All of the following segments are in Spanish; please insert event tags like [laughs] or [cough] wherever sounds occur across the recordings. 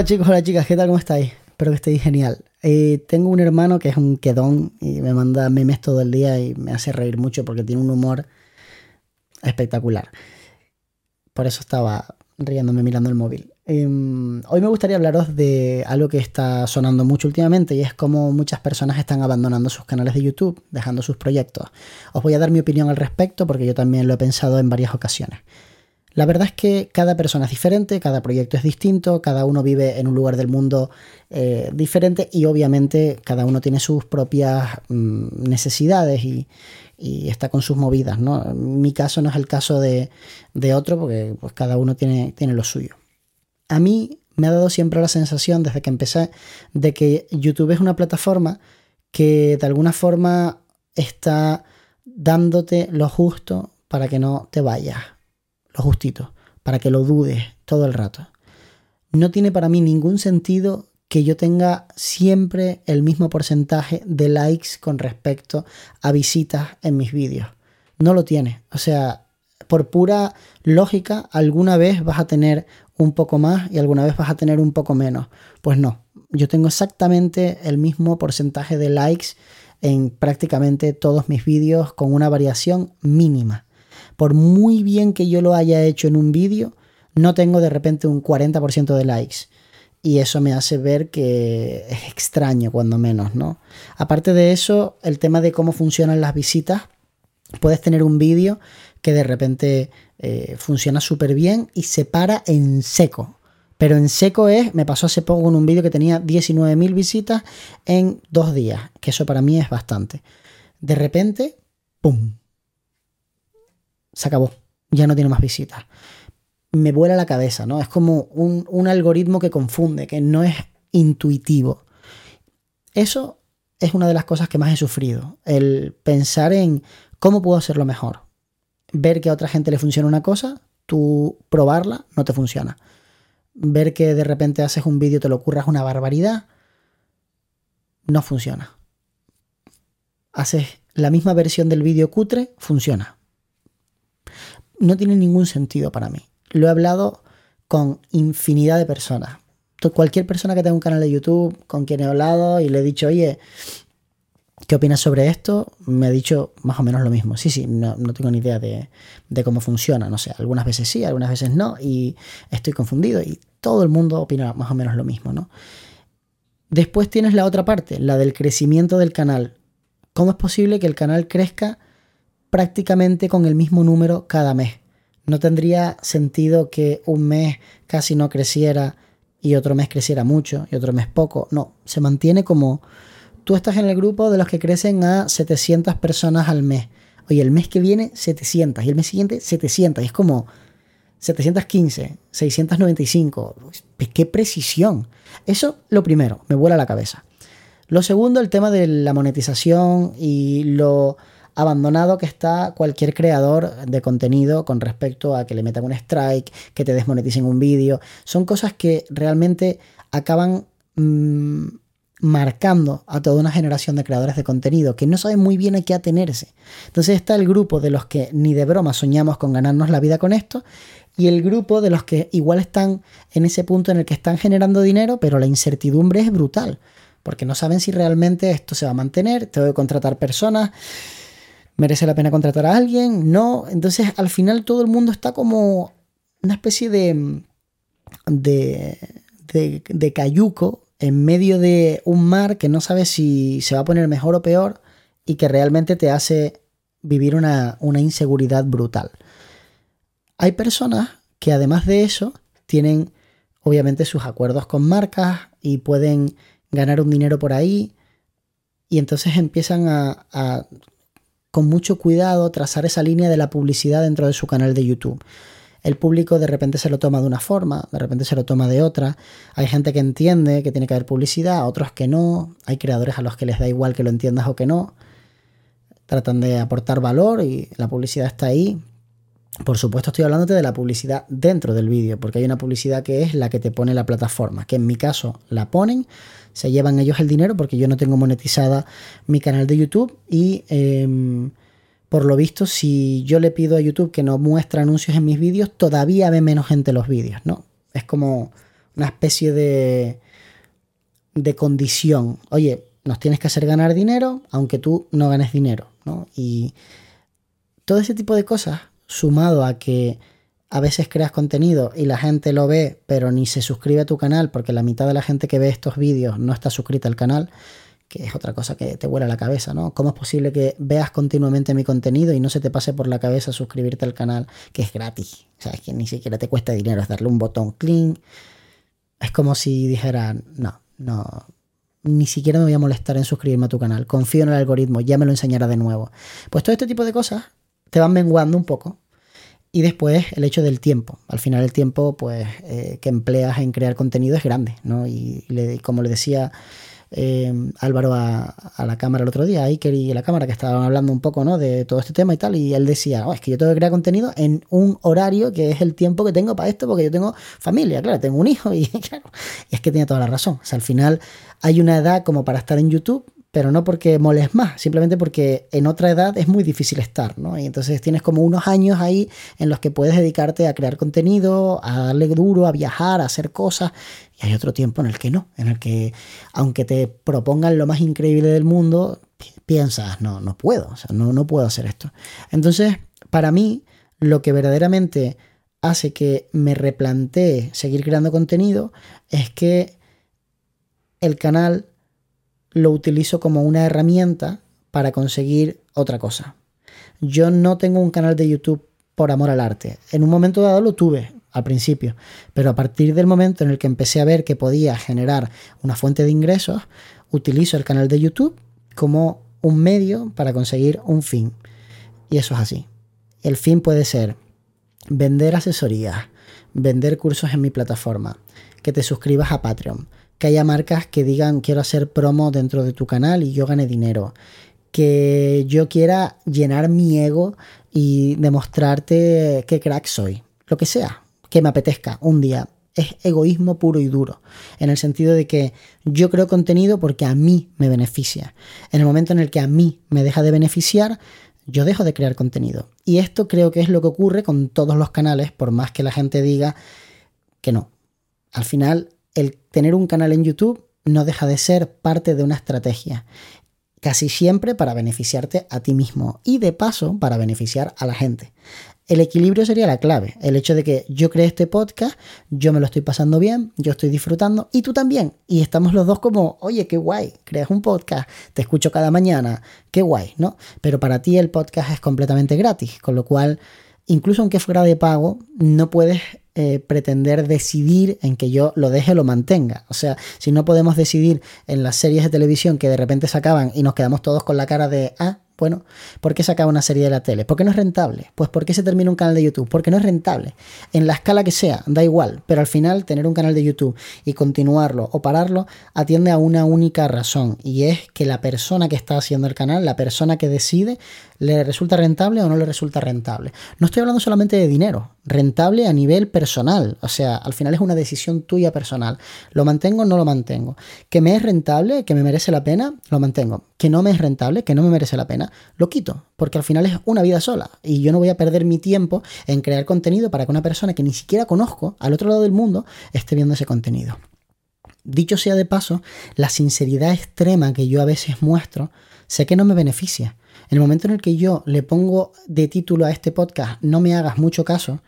Hola chicos, hola chicas, ¿qué tal? ¿Cómo estáis? Espero que estéis genial. Eh, tengo un hermano que es un quedón y me manda memes todo el día y me hace reír mucho porque tiene un humor espectacular. Por eso estaba riéndome mirando el móvil. Em, hoy me gustaría hablaros de algo que está sonando mucho últimamente y es cómo muchas personas están abandonando sus canales de YouTube, dejando sus proyectos. Os voy a dar mi opinión al respecto porque yo también lo he pensado en varias ocasiones. La verdad es que cada persona es diferente, cada proyecto es distinto, cada uno vive en un lugar del mundo eh, diferente y obviamente cada uno tiene sus propias mm, necesidades y, está con sus movidas. ¿no? Mi caso no es el caso de, otro porque pues, cada uno tiene, tiene lo suyo. A mí me ha dado siempre la sensación desde que empecé de que YouTube es una plataforma que de alguna forma está dándote lo justo para que no te vayas lo justito, para que lo dudes todo el rato. No tiene para mí ningún sentido que yo tenga siempre el mismo porcentaje de likes con respecto a visitas en mis vídeos. No lo tiene. O sea, por pura lógica, alguna vez vas a tener un poco más y alguna vez vas a tener un poco menos. Pues no, yo tengo exactamente el mismo porcentaje de likes en prácticamente todos mis vídeos con una variación mínima por muy bien que yo lo haya hecho en un vídeo, no tengo de repente un 40% de likes. Y eso me hace ver que es extraño, cuando menos, ¿no? Aparte de eso, el tema de cómo funcionan las visitas, puedes tener un vídeo que de repente eh, funciona súper bien y se para en seco. Pero en seco es, me pasó hace poco con un vídeo que tenía 19.000 visitas en dos días, que eso para mí es bastante. De repente, ¡pum! Se acabó, ya no tiene más visitas. Me vuela la cabeza, ¿no? Es como un, algoritmo que confunde, que no es intuitivo. Eso es una de las cosas que más he sufrido, el pensar en cómo puedo hacerlo mejor. Ver que a otra gente le funciona una cosa, tú probarla, no te funciona. Ver que de repente haces un vídeo, te lo ocurras una barbaridad, no funciona. Haces la misma versión del vídeo cutre, funciona no tiene ningún sentido para mí. Lo he hablado con infinidad de personas. Cualquier persona que tenga un canal de YouTube con quien he hablado y le he dicho, oye, ¿qué opinas sobre esto? Me ha dicho más o menos lo mismo. Sí, sí, no, tengo ni idea de, de, cómo funciona. No sé, algunas veces sí, algunas veces no. Y estoy confundido. Y todo el mundo opina más o menos lo mismo, ¿no? Después tienes la otra parte, la del crecimiento del canal. ¿Cómo es posible que el canal crezca prácticamente con el mismo número cada mes. No tendría sentido que un mes casi no creciera y otro mes creciera mucho y otro mes poco. No, se mantiene como tú estás en el grupo de los que crecen a 700 personas al mes. Oye, el mes que viene 700 y el mes siguiente 700. Y es como 715, 695. ¡Qué precisión! Eso lo primero, me vuela la cabeza. Lo segundo, el tema de la monetización y lo abandonado que está cualquier creador de contenido con respecto a que le metan un strike, que te desmoneticen un vídeo. Son cosas que realmente acaban mm, marcando a toda una generación de creadores de contenido que no saben muy bien a qué atenerse. Entonces está el grupo de los que ni de broma soñamos con ganarnos la vida con esto y el grupo de los que igual están en ese punto en el que están generando dinero, pero la incertidumbre es brutal, porque no saben si realmente esto se va a mantener, tengo que contratar personas, ¿Merece la pena contratar a alguien? No. Entonces, al final todo el mundo está como una especie de, de, de, cayuco en medio de un mar que no sabe si se va a poner mejor o peor y que realmente te hace vivir una, una inseguridad brutal. Hay personas que además de eso tienen obviamente sus acuerdos con marcas y pueden ganar un dinero por ahí y entonces empiezan a con mucho cuidado trazar esa línea de la publicidad dentro de su canal de YouTube. El público de repente se lo toma de una forma, de repente se lo toma de otra. Hay gente que entiende que tiene que haber publicidad, otros que no. Hay creadores a los que les da igual que lo entiendas o que no. Tratan de aportar valor y la publicidad está ahí. Por supuesto estoy hablándote de la publicidad dentro del vídeo, porque hay una publicidad que es la que te pone la plataforma, que en mi caso la ponen, se llevan ellos el dinero porque yo no tengo monetizada mi canal de YouTube y em, por lo visto si yo le pido a YouTube que no muestre anuncios en mis vídeos, todavía ve menos gente los vídeos, ¿no? Es como una especie de, de condición. Oye, nos tienes que hacer ganar dinero, aunque tú no ganes dinero, ¿no? Y todo ese tipo de cosas, sumado a que a veces creas contenido y la gente lo ve, pero ni se suscribe a tu canal, porque la mitad de la gente que ve estos vídeos no está suscrita al canal, que es otra cosa que te vuela la cabeza, ¿no? ¿Cómo es posible que veas continuamente mi contenido y no se te pase por la cabeza suscribirte al canal, que es gratis? O sea, es que ni siquiera te cuesta dinero, es darle un botón clean. Es como si dijera, no, no, ni siquiera me voy a molestar en suscribirme a tu canal, confío en el algoritmo, ya me lo enseñará de nuevo. Pues todo este tipo de cosas te van menguando un poco. Y después el hecho del tiempo. Al final el tiempo pues, eh, que empleas en crear contenido es grande, ¿no? Y, como le decía eh, Álvaro a, la cámara el otro día, Iker y la cámara, que estaban hablando un poco ¿no? de todo este tema y tal, y él decía, oh, es que yo tengo que crear contenido en un horario que es el tiempo que tengo para esto, porque yo tengo familia, claro, tengo un hijo, [laughs] y claro, y es que tiene toda la razón. O sea, al final hay una edad como para estar en YouTube, pero no porque moles más, simplemente porque en otra edad es muy difícil estar, ¿no? Y entonces tienes como unos años ahí en los que puedes dedicarte a crear contenido, a darle duro, a viajar, a hacer cosas, y hay otro tiempo en el que no, en el que aunque te propongan lo más increíble del mundo, piensas, no, no puedo, o sea, no, no puedo hacer esto. Entonces, para mí, lo que verdaderamente hace que me replantee seguir creando contenido es que el canal lo utilizo como una herramienta para conseguir otra cosa. Yo no tengo un canal de YouTube por amor al arte. En un momento dado lo tuve al principio, pero a partir del momento en el que empecé a ver que podía generar una fuente de ingresos, utilizo el canal de YouTube como un medio para conseguir un fin. Y eso es así. El fin puede ser vender asesorías, vender cursos en mi plataforma, que te suscribas a Patreon, que haya marcas que digan quiero hacer promo dentro de tu canal y yo gane dinero, que yo quiera llenar mi ego y demostrarte qué crack soy, lo que sea, que me apetezca un día. Es egoísmo puro y duro, en el sentido de que yo creo contenido porque a mí me beneficia. En el momento en el que a mí me deja de beneficiar, yo dejo de crear contenido. Y esto creo que es lo que ocurre con todos los canales, por más que la gente diga que no. Al final el tener un canal en YouTube no deja de ser parte de una estrategia, casi siempre para beneficiarte a ti mismo y de paso para beneficiar a la gente. El equilibrio sería la clave, el hecho de que yo creé este podcast, yo me lo estoy pasando bien, yo estoy disfrutando y tú también. Y estamos los dos como, oye, qué guay, creas un podcast, te escucho cada mañana, qué guay, ¿no? Pero para ti el podcast es completamente gratis, con lo cual, incluso aunque fuera de pago, no puedes eh, pretender decidir en que yo lo deje lo mantenga. O sea, si no podemos decidir en las series de televisión que de repente se acaban y nos quedamos todos con la cara de, ah, bueno, ¿por qué se acaba una serie de la tele? ¿Por qué no es rentable? Pues ¿por qué se termina un canal de YouTube? Porque no es rentable. En la escala que sea, da igual, pero al final tener un canal de YouTube y continuarlo o pararlo atiende a una única razón y es que la persona que está haciendo el canal, la persona que decide, le resulta rentable o no le resulta rentable. No estoy hablando solamente de dinero, rentable a nivel personal, o sea, al final es una decisión tuya personal. ¿Lo mantengo o no lo mantengo? ¿Que me es rentable, que me merece la pena? Lo mantengo. ¿Que no me es rentable, que no me merece la pena? Lo quito, porque al final es una vida sola y yo no voy a perder mi tiempo en crear contenido para que una persona que ni siquiera conozco al otro lado del mundo esté viendo ese contenido. Dicho sea de paso, la sinceridad extrema que yo a veces muestro, sé que no me beneficia en el momento en el que yo le pongo de título a este podcast, no me hagas mucho caso,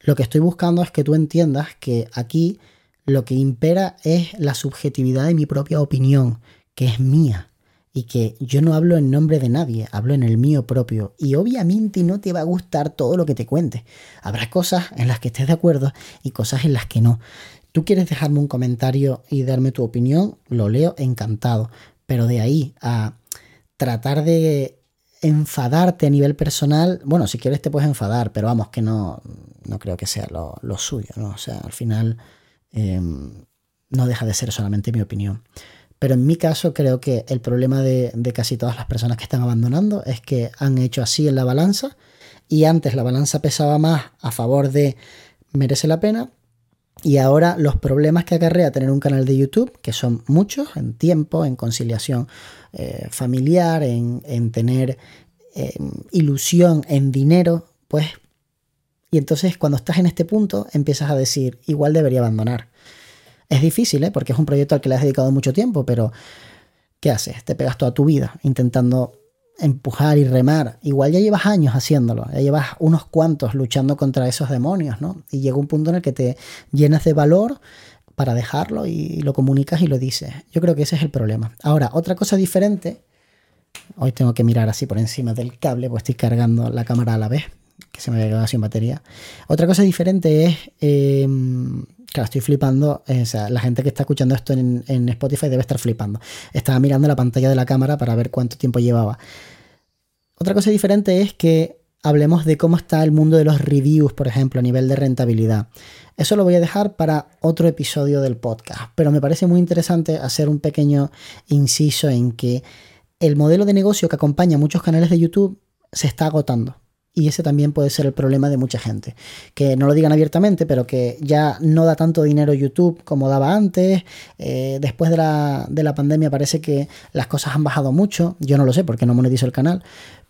lo que estoy buscando es que tú entiendas que aquí lo que impera es la subjetividad de mi propia opinión, que es mía. Y que yo no hablo en nombre de nadie, hablo en el mío propio. Y obviamente no te va a gustar todo lo que te cuente. Habrá cosas en las que estés de acuerdo y cosas en las que no. Tú quieres dejarme un comentario y darme tu opinión, lo leo encantado. Pero de ahí a tratar de enfadarte a nivel personal, bueno, si quieres te puedes enfadar, pero vamos, que no, no creo que sea lo, suyo, ¿no? O sea, al final em, no deja de ser solamente mi opinión. Pero en mi caso creo que el problema de, casi todas las personas que están abandonando es que han hecho así en la balanza y antes la balanza pesaba más a favor de merece la pena y ahora los problemas que acarrea tener un canal de YouTube, que son muchos en tiempo, en conciliación eh, familiar, en, tener em, ilusión, en dinero, pues... Y entonces cuando estás en este punto empiezas a decir, igual debería abandonar. Es difícil, ¿eh? porque es un proyecto al que le has dedicado mucho tiempo, pero ¿qué haces? Te pegas toda tu vida intentando empujar y remar. Igual ya llevas años haciéndolo, ya llevas unos cuantos luchando contra esos demonios, ¿no? Y llega un punto en el que te llenas de valor para dejarlo y lo comunicas y lo dices. Yo creo que ese es el problema. Ahora, otra cosa diferente, hoy tengo que mirar así por encima del cable, pues estoy cargando la cámara a la vez, que se me había quedado sin batería. Otra cosa diferente es, em, claro, estoy flipando, o sea, la gente que está escuchando esto en, en Spotify debe estar flipando. Estaba mirando la pantalla de la cámara para ver cuánto tiempo llevaba. Otra cosa diferente es que hablemos de cómo está el mundo de los reviews, por ejemplo, a nivel de rentabilidad. Eso lo voy a dejar para otro episodio del podcast, pero me parece muy interesante hacer un pequeño inciso en que el modelo de negocio que acompaña muchos canales de YouTube se está agotando. Y ese también puede ser el problema de mucha gente. Que no lo digan abiertamente, pero que ya no da tanto dinero YouTube como daba antes. Eh, después de la, de la pandemia parece que las cosas han bajado mucho. Yo no lo sé porque no monetizo el canal.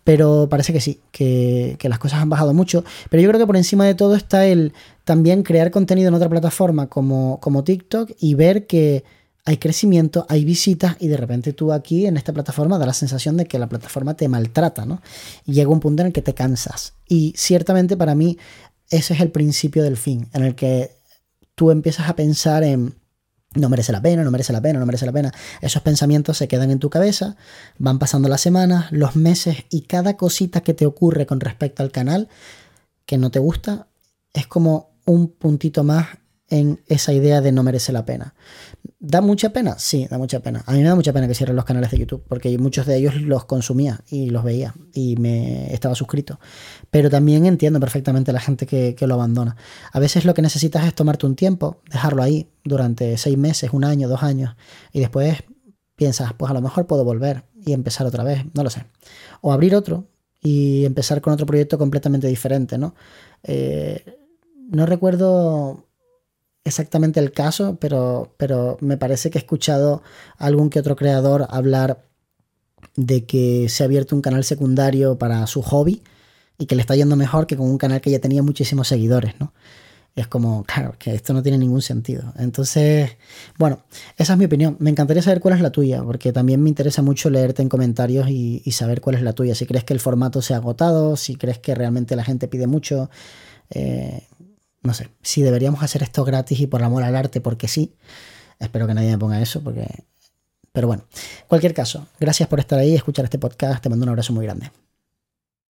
Pero parece que sí, que, las cosas han bajado mucho. Pero yo creo que por encima de todo está el también crear contenido en otra plataforma como, como TikTok y ver que hay crecimiento, hay visitas y de repente tú aquí en esta plataforma da la sensación de que la plataforma te maltrata, ¿no? Y llega un punto en el que te cansas. Y ciertamente para mí ese es el principio del fin, en el que tú empiezas a pensar en no merece la pena, no merece la pena, no merece la pena. Esos pensamientos se quedan en tu cabeza, van pasando las semanas, los meses y cada cosita que te ocurre con respecto al canal que no te gusta es como un puntito más en esa idea de no merece la pena. ¿Da mucha pena? Sí, da mucha pena. A mí me da mucha pena que cierren los canales de YouTube, porque muchos de ellos los consumía y los veía y me estaba suscrito. Pero también entiendo perfectamente a la gente que, lo abandona. A veces lo que necesitas es tomarte un tiempo, dejarlo ahí durante seis meses, un año, dos años, y después piensas, pues a lo mejor puedo volver y empezar otra vez, no lo sé. O abrir otro y empezar con otro proyecto completamente diferente, ¿no? Eh, no recuerdo exactamente el caso, pero, pero me parece que he escuchado a algún que otro creador hablar de que se ha abierto un canal secundario para su hobby y que le está yendo mejor que con un canal que ya tenía muchísimos seguidores, ¿no? es como, claro, que esto no tiene ningún sentido. Entonces, bueno, esa es mi opinión. Me encantaría saber cuál es la tuya, porque también me interesa mucho leerte en comentarios y, saber cuál es la tuya. Si crees que el formato se ha agotado, si crees que realmente la gente pide mucho. Eh, no sé, si deberíamos hacer esto gratis y por amor al arte, porque sí. Espero que nadie me ponga eso, porque... Pero bueno, cualquier caso, gracias por estar ahí y escuchar este podcast. Te mando un abrazo muy grande.